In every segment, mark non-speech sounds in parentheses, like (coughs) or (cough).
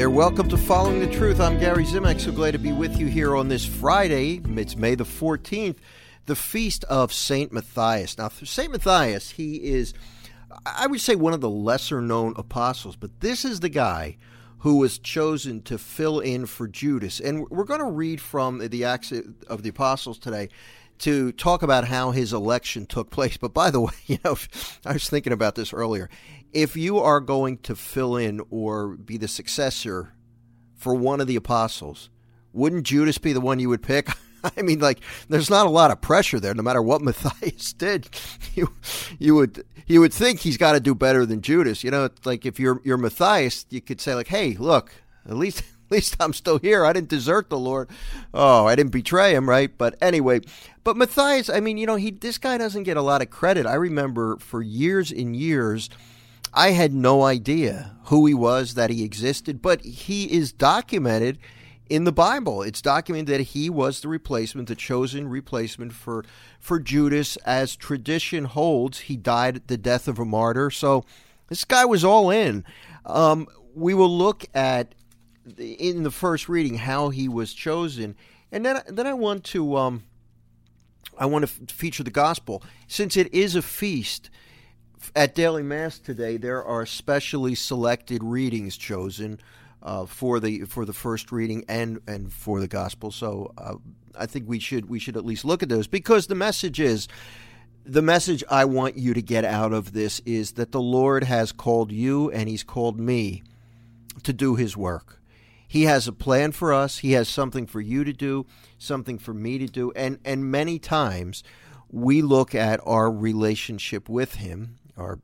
there. Welcome to Following the Truth. I'm Gary Zimak. So glad to be with you here on this Friday. It's May the 14th, the feast of St. Matthias. Now, St. Matthias, he is, I would say, one of the lesser known apostles, but this is the guy who was chosen to fill in for Judas. And we're going to read from the Acts of the Apostles today to talk about how his election took place. But by the (laughs) way, you know, I was thinking about this earlier. If you are going to fill in or be the successor for one of the apostles, wouldn't Judas be the one you would pick? (laughs) I mean, like, there's not a lot of pressure there. No matter what (laughs) Matthias did, you you would you would think he's got to do better than Judas. You know, like if you're you're Matthias, you could say like, hey, look, at least at (laughs) least I'm still here. I didn't desert the Lord. Oh, I didn't betray him, right? But anyway, but Matthias, I mean, you know, he this guy doesn't get a lot of credit. I remember for years and years, I had no idea who he was, that he existed, but he is documented in the Bible. It's documented that he was the replacement, the chosen replacement for for Judas, as tradition holds. He died at the death of a martyr, so this guy was all in. Um, we will look at in the first reading how he was chosen, and then then I want to um, I want to feature the gospel since it is a feast. At daily mass today, there are specially selected readings chosen uh, for the for the first reading and and for the gospel. So uh, I think we should we should at least look at those because the message is the message I want you to get out of this is that the Lord has called you and He's called me to do His work. He has a plan for us. He has something for you to do, something for me to do. And, and many times we look at our relationship with Him, our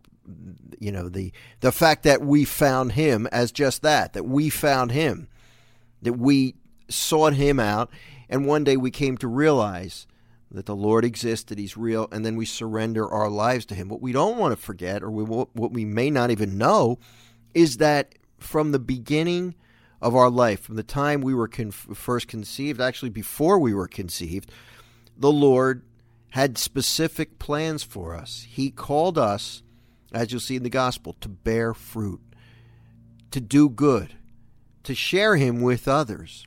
you know the the fact that we found him as just that that we found him that we sought him out and one day we came to realize that the Lord exists that he's real and then we surrender our lives to him what we don't want to forget or we, what we may not even know is that from the beginning of our life, from the time we were con- first conceived, actually before we were conceived, the Lord had specific plans for us. He called us, as you'll see in the gospel, to bear fruit, to do good, to share Him with others,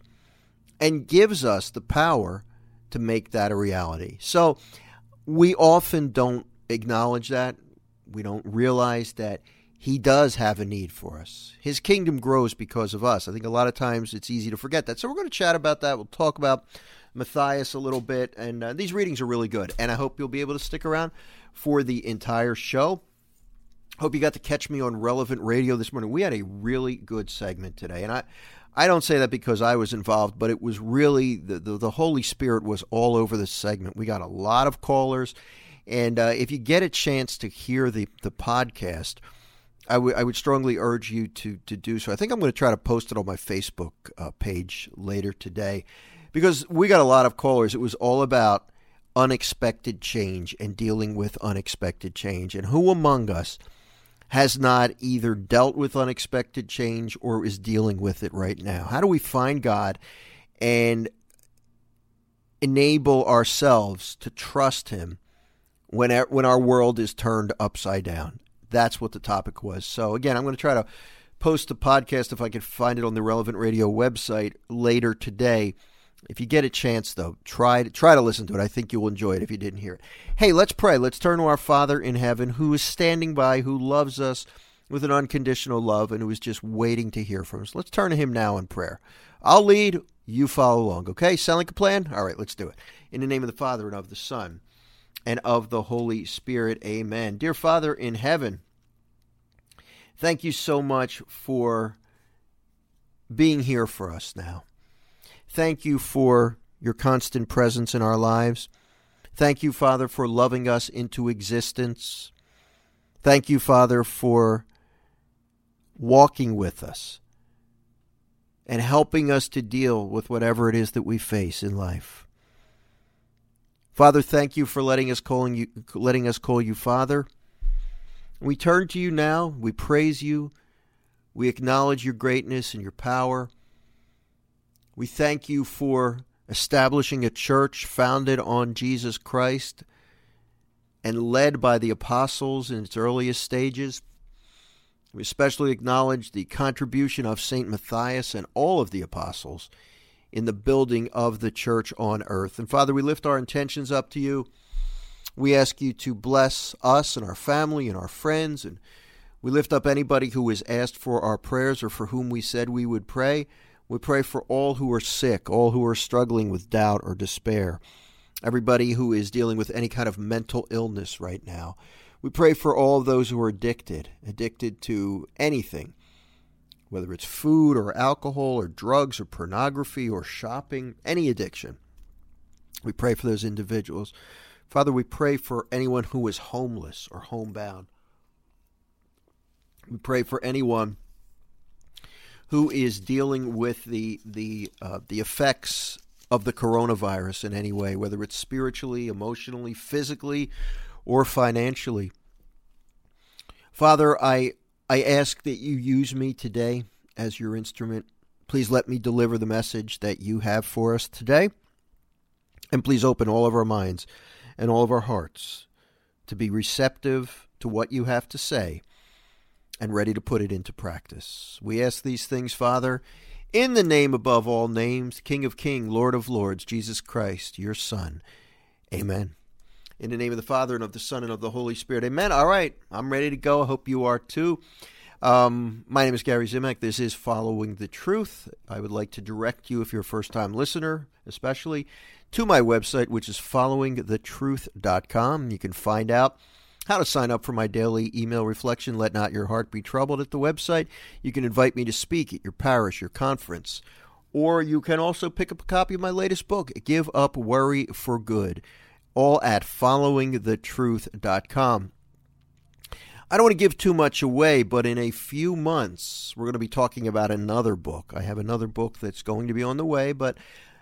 and gives us the power to make that a reality. So we often don't acknowledge that. We don't realize that he does have a need for us. His kingdom grows because of us. I think a lot of times it's easy to forget that. So we're going to chat about that. We'll talk about Matthias a little bit. And uh, these readings are really good. And I hope you'll be able to stick around for the entire show. Hope you got to catch me on Relevant Radio this morning. We had a really good segment today. And I. I don't say that because I was involved, but it was really the, the, the Holy Spirit was all over this segment. We got a lot of callers, and uh, if you get a chance to hear the the podcast, I would strongly urge you to to do so. I think I'm going to try to post it on my Facebook uh, page later today because we got a lot of callers. It was all about unexpected change and dealing with unexpected change. And who among us has not either dealt with unexpected change or is dealing with it right now? How do we find God and enable ourselves to trust Him when when our world is turned upside down? That's what the topic was. So again, I'm going to try to post the podcast if I can find it on the Relevant Radio website later today. If you get a chance, though, try to, try to listen to it. I think you'll enjoy it if you didn't hear it. Hey, let's pray. Let's turn to our Father in heaven who is standing by, who loves us with an unconditional love, and who is just waiting to hear from us. Let's turn to him now in prayer. I'll lead, you follow along. Okay? Sound like a plan? All right, let's do it. In the name of the Father, and of the Son, and of the Holy Spirit. Amen. Dear Father in heaven, thank you so much for being here for us now. Thank you for your constant presence in our lives. Thank you, Father, for loving us into existence. Thank you, Father, for walking with us and helping us to deal with whatever it is that we face in life. Father, thank you for letting us calling you letting us call you Father. We turn to you now. We praise you. We acknowledge your greatness and your power. We thank you for establishing a church founded on Jesus Christ and led by the apostles in its earliest stages. We especially acknowledge the contribution of St. Matthias and all of the apostles in the building of the church on earth. And Father, we lift our intentions up to you. We ask you to bless us and our family and our friends. And we lift up anybody who has asked for our prayers or for whom we said we would pray. We pray for all who are sick, all who are struggling with doubt or despair, everybody who is dealing with any kind of mental illness right now. We pray for all those who are addicted, addicted to anything, whether it's food or alcohol or drugs or pornography or shopping, any addiction. We pray for those individuals. Father, we pray for anyone who is homeless or homebound. We pray for anyone who is dealing with the the uh, the effects of the coronavirus in any way, whether it's spiritually, emotionally, physically, or financially. Father, I I ask that you use me today as your instrument. Please let me deliver the message that you have for us today. And please open all of our minds and all of our hearts to be receptive to what you have to say and ready to put it into practice. We ask these things, Father, in the name above all names, King of Kings, Lord of Lords, Jesus Christ, your Son. Amen. In the name of the Father, and of the Son, and of the Holy Spirit. Amen. All right, I'm ready to go. I hope you are too. Um, my name is Gary Zimak. This is Following the Truth. I would like to direct you, if you're a first time listener, especially, to my website, which is followingthetruth.com. You can find out how to sign up for my daily email reflection, Let Not Your Heart Be Troubled, at the website. You can invite me to speak at your parish, your conference, or you can also pick up a copy of my latest book, Give Up Worry for Good, all at followingthetruth.com. I don't want to give too much away, but in a few months, we're going to be talking about another book. I have another book that's going to be on the way, but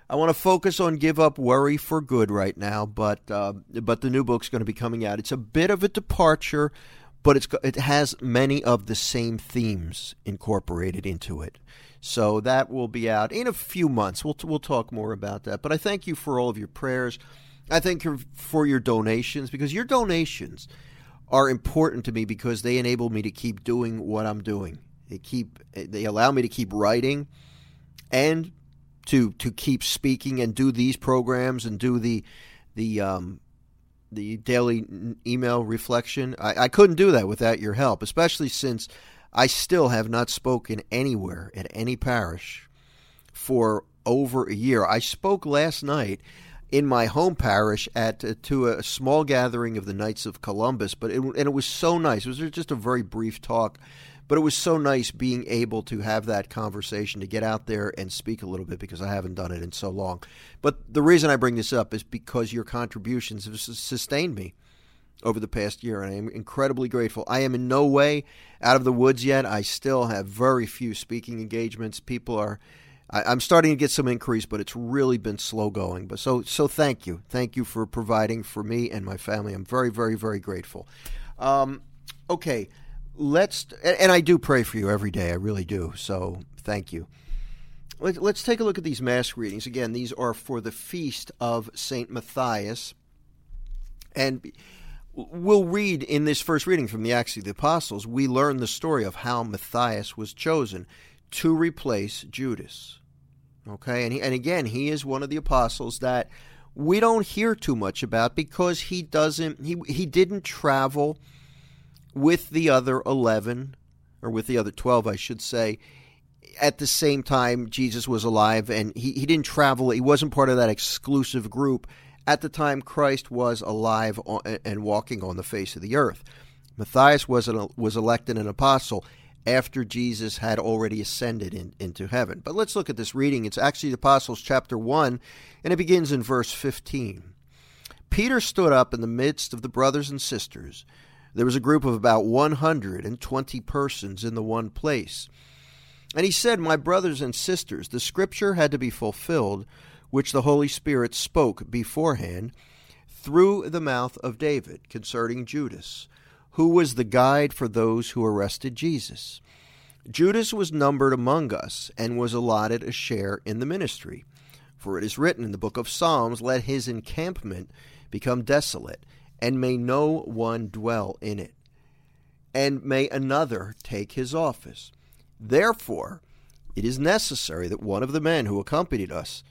I want to focus on Give Up Worry for Good right now, but uh, but the new book's going to be coming out. It's a bit of a departure, but it's it has many of the same themes incorporated into it. So that will be out in a few months. We'll we'll talk more about that. But I thank you for all of your prayers. I thank you for your donations because your donations are important to me because they enable me to keep doing what I'm doing. They keep they allow me to keep writing and to to keep speaking and do these programs and do the the um, the daily email reflection. I, I couldn't do that without your help, especially since I still have not spoken anywhere at any parish for over a year. I spoke last night in my home parish at uh, to a small gathering of the Knights of Columbus, but it, and it was so nice. It was just a very brief talk but it was so nice being able to have that conversation, to get out there and speak a little bit because I haven't done it in so long. But the reason I bring this up is because your contributions have sustained me over the past year, and I am incredibly grateful. I am in no way out of the woods yet. I still have very few speaking engagements. People are. I, am starting to get some increase, but it's really been slow going. But so so thank you, thank you for providing for me and my family. I'm very very very grateful. Um, okay, let's and I do pray for you every day. I really do. So thank you. Let's take a look at these mass readings. Again, these are for the feast of Saint Matthias, and we'll read in this first reading from the Acts of the Apostles. We learn the story of how Matthias was chosen to replace Judas. Okay, and he, and again, he is one of the apostles that we don't hear too much about because he doesn't he he didn't travel with the other 11, or with the other 12, I should say, at the same time Jesus was alive and he, he didn't travel, he wasn't part of that exclusive group at the time Christ was alive and walking on the face of the earth. Matthias was, an, was elected an apostle after Jesus had already ascended in, into heaven. But let's look at this reading. It's actually the Apostles chapter 1, and it begins in verse 15. Peter stood up in the midst of the brothers and sisters there was a group of about 120 persons in the one place. And he said, My brothers and sisters, the scripture had to be fulfilled, which the Holy Spirit spoke beforehand through the mouth of David concerning Judas, who was the guide for those who arrested Jesus. Judas was numbered among us and was allotted a share in the ministry. For it is written in the book of Psalms, Let his encampment become desolate and may no one dwell in it. and may another take his office. Therefore, it is necessary that one of the men who accompanied us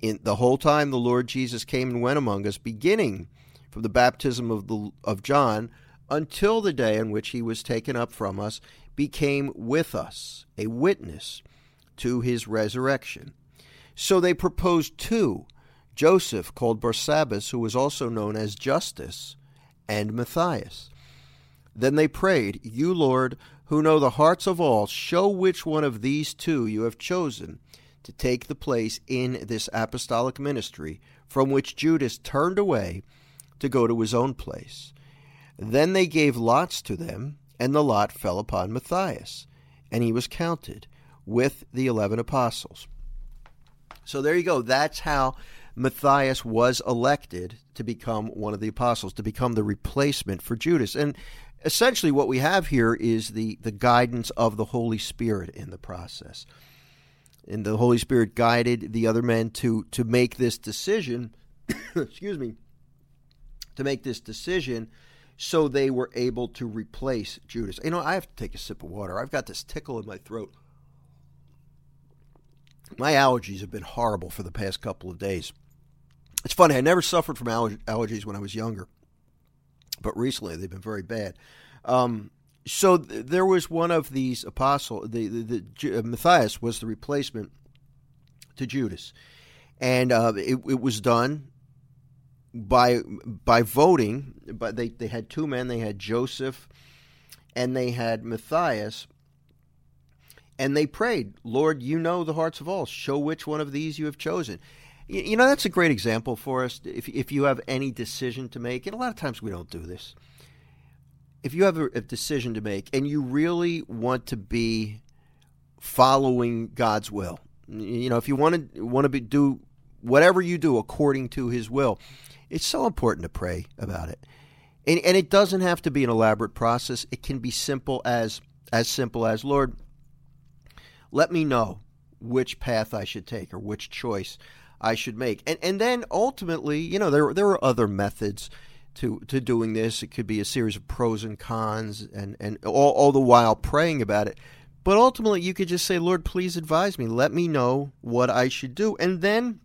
in the whole time the Lord Jesus came and went among us, beginning from the baptism of the of John until the day on which he was taken up from us, became with us a witness to his resurrection. So they proposed two Joseph, called Barsabbas, who was also known as Justus, and Matthias. Then they prayed, You, Lord, who know the hearts of all, show which one of these two you have chosen to take the place in this apostolic ministry from which Judas turned away to go to his own place. Then they gave lots to them, and the lot fell upon Matthias, and he was counted with the eleven apostles. So there you go. That's how Matthias was elected to become one of the apostles, to become the replacement for Judas. And essentially what we have here is the, the guidance of the Holy Spirit in the process. And the Holy Spirit guided the other men to to make this decision, (coughs) excuse me, to make this decision so they were able to replace Judas. You know, I have to take a sip of water. I've got this tickle in my throat. My allergies have been horrible for the past couple of days. It's funny, I never suffered from allergies when I was younger but recently they've been very bad. Um, so th- there was one of these apostles, the, the, the uh, Matthias was the replacement to Judas, and uh, it, it, was done by by voting. But they they had two men. They had Joseph, and they had Matthias. And they prayed, Lord, you know the hearts of all. Show which one of these you have chosen. You know, that's a great example for us. If, if you have any decision to make, and a lot of times we don't do this, if you have a, a decision to make and you really want to be following God's will, you know, if you want to want to be, do whatever you do according to His will, it's so important to pray about it. And, and it doesn't have to be an elaborate process. It can be simple as as simple as Lord, let me know which path I should take or which choice I should make. And and then ultimately, you know, there there are other methods to to doing this. It could be a series of pros and cons, and and all, all the while praying about it. But ultimately, you could just say, Lord, please advise me. Let me know what I should do, and then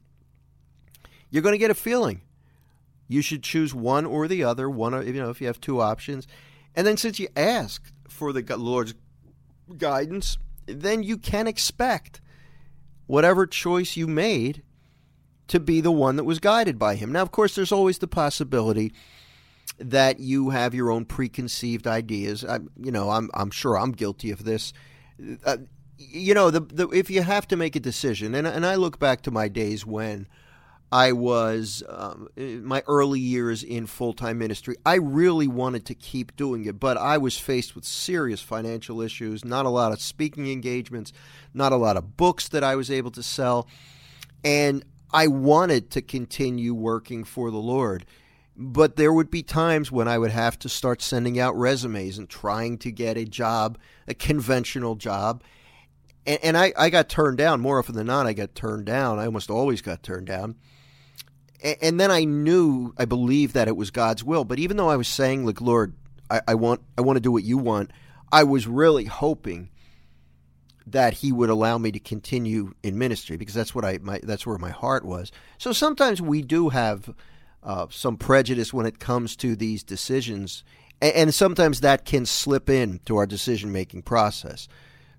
you're going to get a feeling. You should choose one or the other. One, you know, if you have two options, and then since you ask for the Lord's guidance, then you can expect whatever choice you made to be the one that was guided by him. Now, of course, there's always the possibility that you have your own preconceived ideas. I, you know, I'm I'm sure I'm guilty of this. Uh, you know, the, the if you have to make a decision, and and I look back to my days when I was um, my early years in full time ministry. I really wanted to keep doing it, but I was faced with serious financial issues. Not a lot of speaking engagements, not a lot of books that I was able to sell, and I wanted to continue working for the Lord. But there would be times when I would have to start sending out resumes and trying to get a job, a conventional job. And, and I, I got turned down more often than not. I got turned down. I almost always got turned down. And, then I knew, I believed that it was God's will. But even though I was saying, like, Lord, I, I want, I want to do what you want, I was really hoping that he would allow me to continue in ministry because that's what I my, that's where my heart was. So sometimes we do have uh, some prejudice when it comes to these decisions, and, and sometimes that can slip in to our decision making process.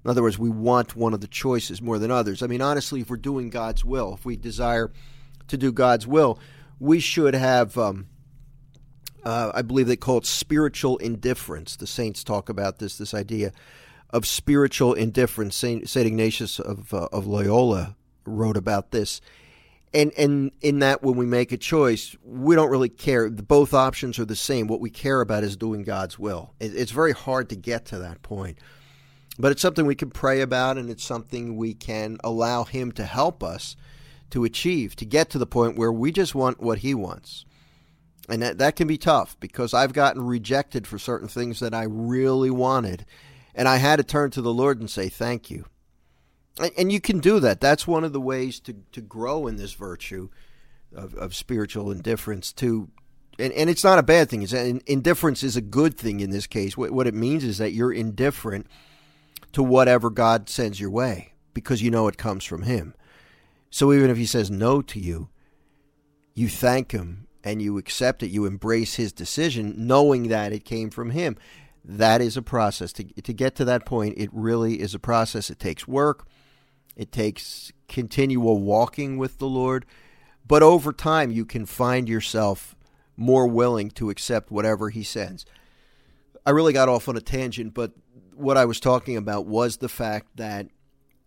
In other words, we want one of the choices more than others. I mean, honestly, if we're doing God's will, if we desire to do God's will, we should have. Um, uh, I believe they call it spiritual indifference. The saints talk about this this idea of spiritual indifference. Saint, Saint Ignatius of uh, of Loyola wrote about this, and and in that when we make a choice, we don't really care. Both options are the same. What we care about is doing God's will. It's very hard to get to that point, but it's something we can pray about, and it's something we can allow Him to help us to achieve to get to the point where we just want what He wants. And that, that can be tough because I've gotten rejected for certain things that I really wanted and I had to turn to the Lord and say, Thank you. And you can do that. That's one of the ways to, to grow in this virtue of, of spiritual indifference, to and, and it's not a bad thing. It's indifference is a good thing in this case. What, what it means is that you're indifferent to whatever God sends your way because you know it comes from Him. So even if He says no to you, you thank Him and you accept it. You embrace His decision, knowing that it came from Him. That is a process. To, to get to that point, it really is a process. It takes work, it takes continual walking with the Lord. But over time, you can find yourself more willing to accept whatever he sends. I really got off on a tangent, but what I was talking about was the fact that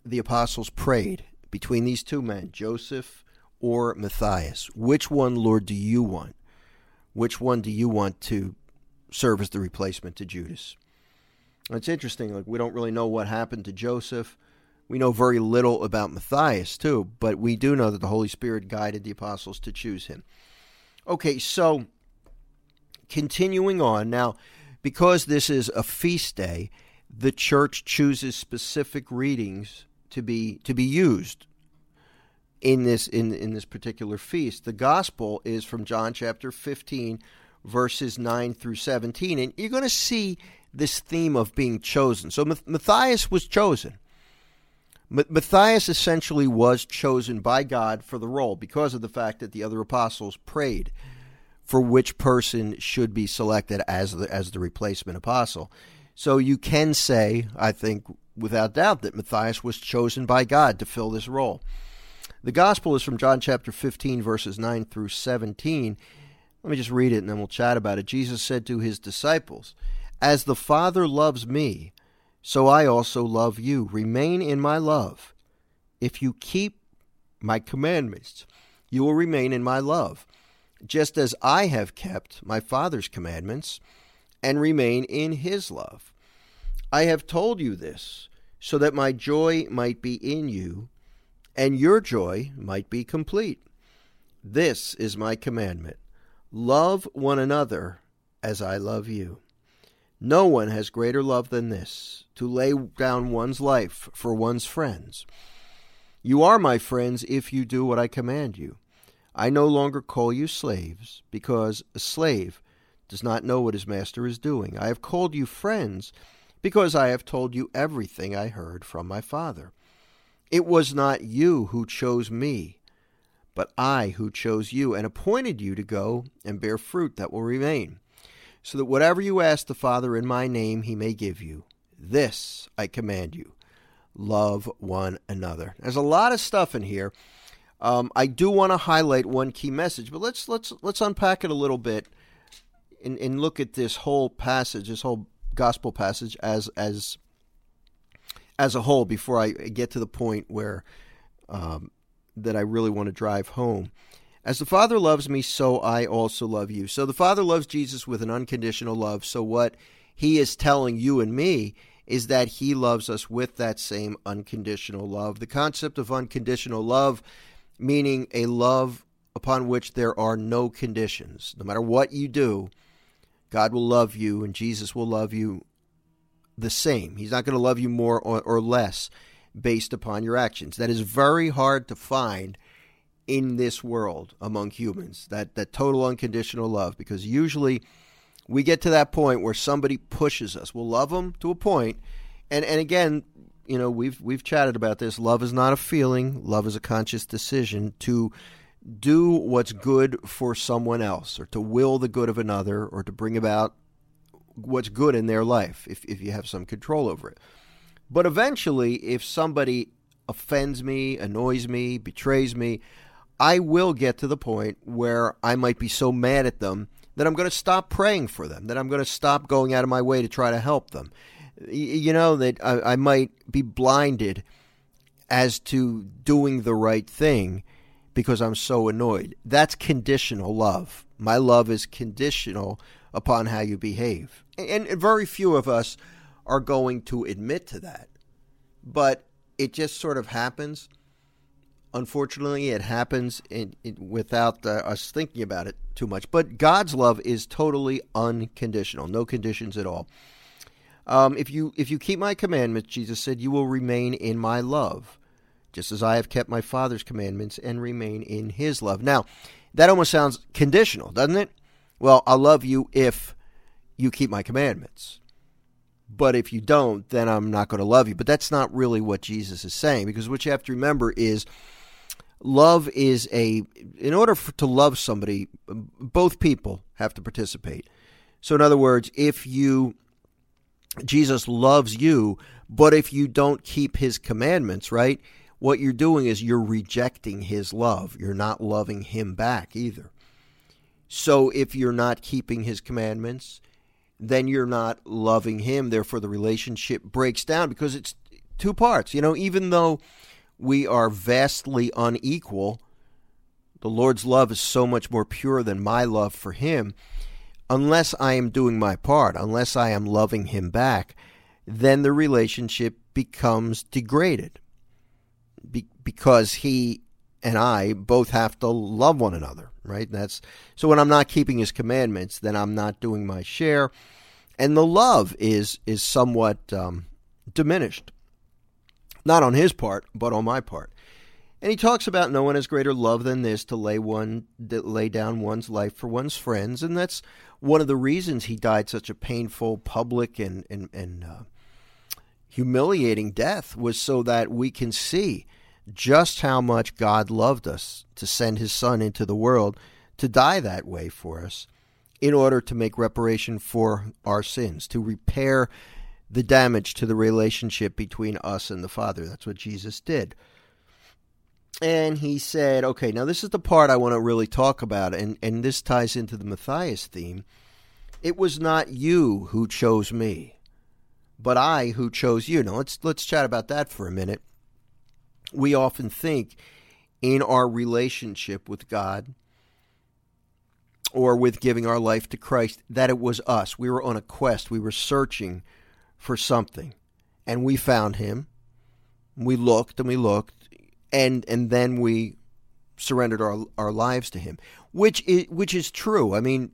the apostles prayed between these two men, Joseph or Matthias. Which one, Lord, do you want? Which one do you want to serve as the replacement to Judas? It's interesting. Like we don't really know what happened to Joseph. We know very little about Matthias too, but we do know that the Holy Spirit guided the apostles to choose him. Okay, so continuing on now, because this is a feast day, the church chooses specific readings to be to be used in this in in this particular feast. The gospel is from John chapter 15 verses 9 through 17 and you're going to see this theme of being chosen. So Matthias was chosen. Matthias essentially was chosen by God for the role because of the fact that the other apostles prayed for which person should be selected as the, as the replacement apostle. So you can say, I think, without doubt, that Matthias was chosen by God to fill this role. The gospel is from John chapter 15, verses 9 through 17. Let me just read it and then we'll chat about it. Jesus said to his disciples, As the Father loves me, so I also love you. Remain in my love. If you keep my commandments, you will remain in my love, just as I have kept my Father's commandments and remain in his love. I have told you this so that my joy might be in you and your joy might be complete. This is my commandment love one another as I love you. No one has greater love than this, to lay down one's life for one's friends. You are my friends if you do what I command you. I no longer call you slaves, because a slave does not know what his master is doing. I have called you friends, because I have told you everything I heard from my Father. It was not you who chose me, but I who chose you and appointed you to go and bear fruit that will remain so that whatever you ask the Father in my name, he may give you. This I command you love one another. There's a lot of stuff in here. Um, I do want to highlight one key message, but let's let's let's unpack it a little bit and, and look at this whole passage, this whole gospel passage as as as a whole before I get to the point where um, that I really want to drive home. As the Father loves me, so I also love you. So the Father loves Jesus with an unconditional love. So what he is telling you and me is that he loves us with that same unconditional love. The concept of unconditional love, meaning a love upon which there are no conditions. No matter what you do, God will love you and Jesus will love you the same. He's not going to love you more or, or less based upon your actions. That is very hard to find in this world among humans that that total unconditional love because usually we get to that point where somebody pushes us we'll love them to a point and and again you know we've we've chatted about this love is not a feeling love is a conscious decision to do what's good for someone else or to will the good of another or to bring about what's good in their life if, if you have some control over it but eventually if somebody offends me annoys me betrays me I will get to the point where I might be so mad at them that I'm going to stop praying for them, that I'm going to stop going out of my way to try to help them. You know, that I, I might be blinded as to doing the right thing because I'm so annoyed. That's conditional love. My love is conditional upon how you behave. And, very few of us are going to admit to that. But it just sort of happens unfortunately, it happens in, in, without uh, us thinking about it too much. But God's love is totally unconditional, no conditions at all. Um, if you if you keep my commandments, Jesus said, you will remain in my love, just as I have kept my Father's commandments and remain in His love. Now, that almost sounds conditional, doesn't it? well, I'll love you if you keep my commandments. But if you don't, then I'm not going to love you. But that's not really what Jesus is saying because what you have to remember is love is a in order for, to love somebody both people have to participate so in other words if you jesus loves you but if you don't keep his commandments right what you're doing is you're rejecting his love you're not loving him back either so if you're not keeping his commandments then you're not loving him therefore the relationship breaks down because it's two parts you know even though we are vastly unequal. The Lord's love is so much more pure than my love for Him. Unless I am doing my part, unless I am loving Him back, then the relationship becomes degraded Be- because He and I both have to love one another, right? That's so when I'm not keeping His commandments, then I'm not doing my share, and the love is is somewhat um, diminished. Not on his part, but on my part. And he talks about no one has greater love than this to lay one lay down one's life for one's friends, and that's one of the reasons he died such a painful, public, and and, and uh, humiliating death was so that we can see just how much God loved us to send His Son into the world to die that way for us, in order to make reparation for our sins, to repair the damage to the relationship between us and the Father. That's what Jesus did. And he said, okay, now this is the part I want to really talk about, and, and this ties into the Matthias theme. It was not you who chose me, but I who chose you. Now let's let's chat about that for a minute. We often think in our relationship with God or with giving our life to Christ that it was us. We were on a quest. We were searching for something. And we found him. We looked and we looked and and then we surrendered our our lives to him, which is, which is true. I mean,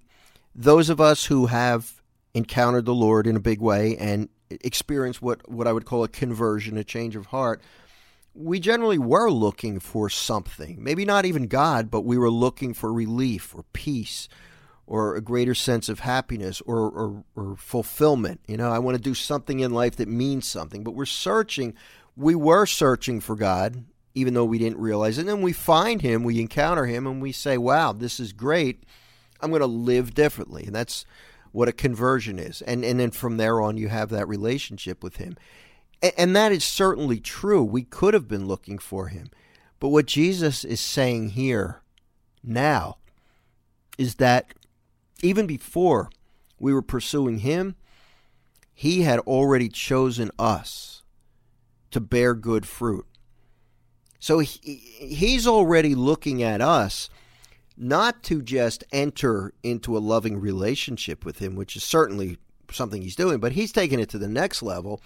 those of us who have encountered the Lord in a big way and experienced what what I would call a conversion, a change of heart, we generally were looking for something. Maybe not even God, but we were looking for relief or peace or a greater sense of happiness or, or, or fulfillment. You know, I want to do something in life that means something. But we're searching. We were searching for God, even though we didn't realize it. And then we find Him, we encounter Him, and we say, wow, this is great. I'm going to live differently. And that's what a conversion is. And, and then from there on, you have that relationship with Him. And, and that is certainly true. We could have been looking for Him. But what Jesus is saying here now is that even before we were pursuing Him, He had already chosen us to bear good fruit. So he, He's already looking at us not to just enter into a loving relationship with Him, which is certainly something He's doing, but He's taking it to the next level.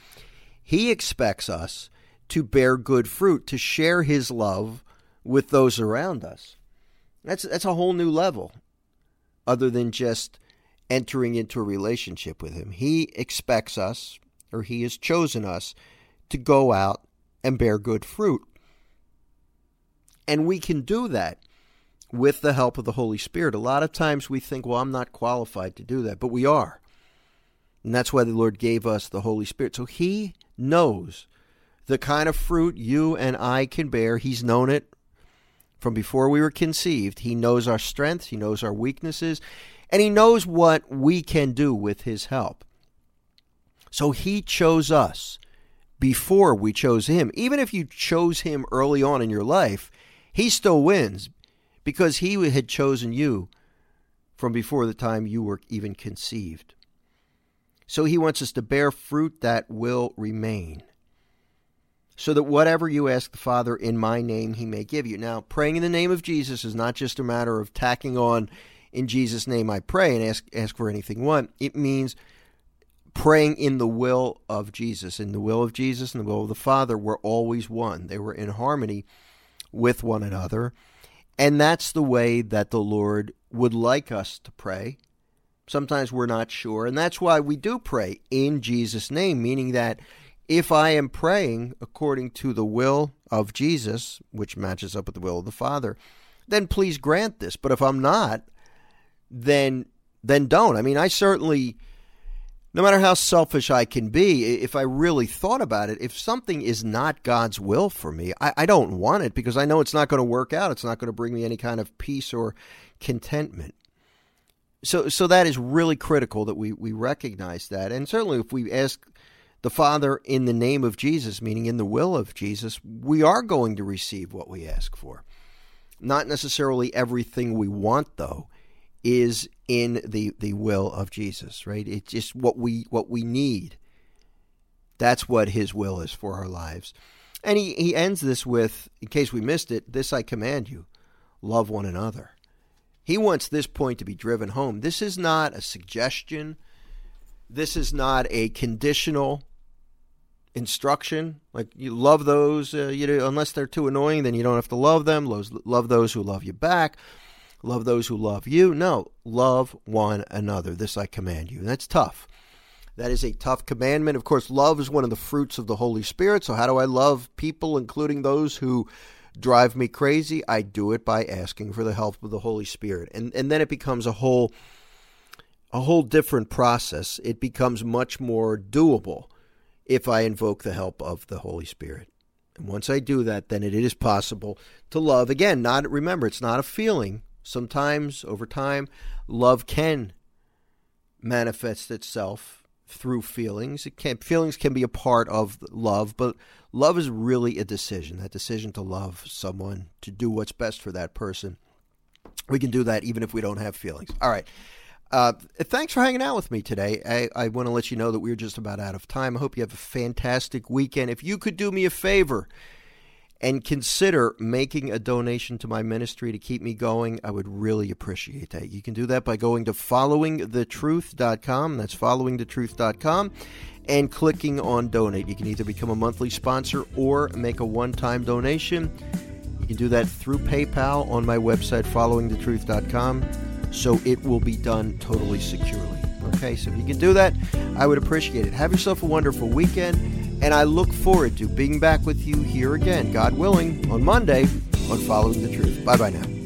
He expects us to bear good fruit, to share His love with those around us. That's that's a whole new level other than just entering into a relationship with Him. He expects us, or He has chosen us, to go out and bear good fruit. And we can do that with the help of the Holy Spirit. A lot of times we think, well, I'm not qualified to do that, but we are. And that's why the Lord gave us the Holy Spirit. So He knows the kind of fruit you and I can bear. He's known it from before we were conceived. He knows our strengths, He knows our weaknesses, and He knows what we can do with His help. So He chose us before we chose Him. Even if you chose Him early on in your life, He still wins because He had chosen you from before the time you were even conceived. So He wants us to bear fruit that will remain so that whatever you ask the Father in my name, he may give you. Now, praying in the name of Jesus is not just a matter of tacking on, in Jesus' name I pray and ask, ask for anything one. It means praying in the will of Jesus. In the will of Jesus and the will of the Father were always one, they were in harmony with one another. And that's the way that the Lord would like us to pray. Sometimes we're not sure. And that's why we do pray in Jesus' name, meaning that if I am praying according to the will of Jesus, which matches up with the will of the Father, then please grant this. But if I'm not, then then don't. I mean, I certainly, no matter how selfish I can be, if I really thought about it, if something is not God's will for me, I, I don't want it because I know it's not going to work out. It's not going to bring me any kind of peace or contentment. So, so that is really critical that we, we recognize that. And certainly, if we ask the Father in the name of Jesus, meaning in the will of Jesus, we are going to receive what we ask for. Not necessarily everything we want, though, is in the, the will of Jesus, right? It's just what we what we need. That's what his will is for our lives. And he, he ends this with, in case we missed it, this I command you love one another. He wants this point to be driven home. This is not a suggestion. This is not a conditional instruction. Like you love those, uh, you know, unless they're too annoying, then you don't have to love them. Love, love those who love you back. Love those who love you. No, love one another. This I command you. And that's tough. That is a tough commandment. Of course, love is one of the fruits of the Holy Spirit. So, how do I love people, including those who drive me crazy? I do it by asking for the help of the Holy Spirit, and and then it becomes a whole a whole different process. It becomes much more doable if I invoke the help of the Holy Spirit. And once I do that, then it is possible to love. Again, not remember, it's not a feeling. Sometimes over time, love can manifest itself through feelings. It can feelings can be a part of love, but love is really a decision. That decision to love someone, to do what's best for that person. We can do that even if we don't have feelings. All right. Uh, thanks for hanging out with me today. I, I want to let you know that we're just about out of time. I hope you have a fantastic weekend. If you could do me a favor and consider making a donation to my ministry to keep me going, I would really appreciate that. You can do that by going to followingthetruth.com. That's followingthetruth.com and clicking on donate. You can either become a monthly sponsor or make a one time donation. You can do that through PayPal on my website, followingthetruth.com so it will be done totally securely. Okay, so if you can do that, I would appreciate it. Have yourself a wonderful weekend, and I look forward to being back with you here again, God willing, on Monday on Following the Truth. Bye bye now.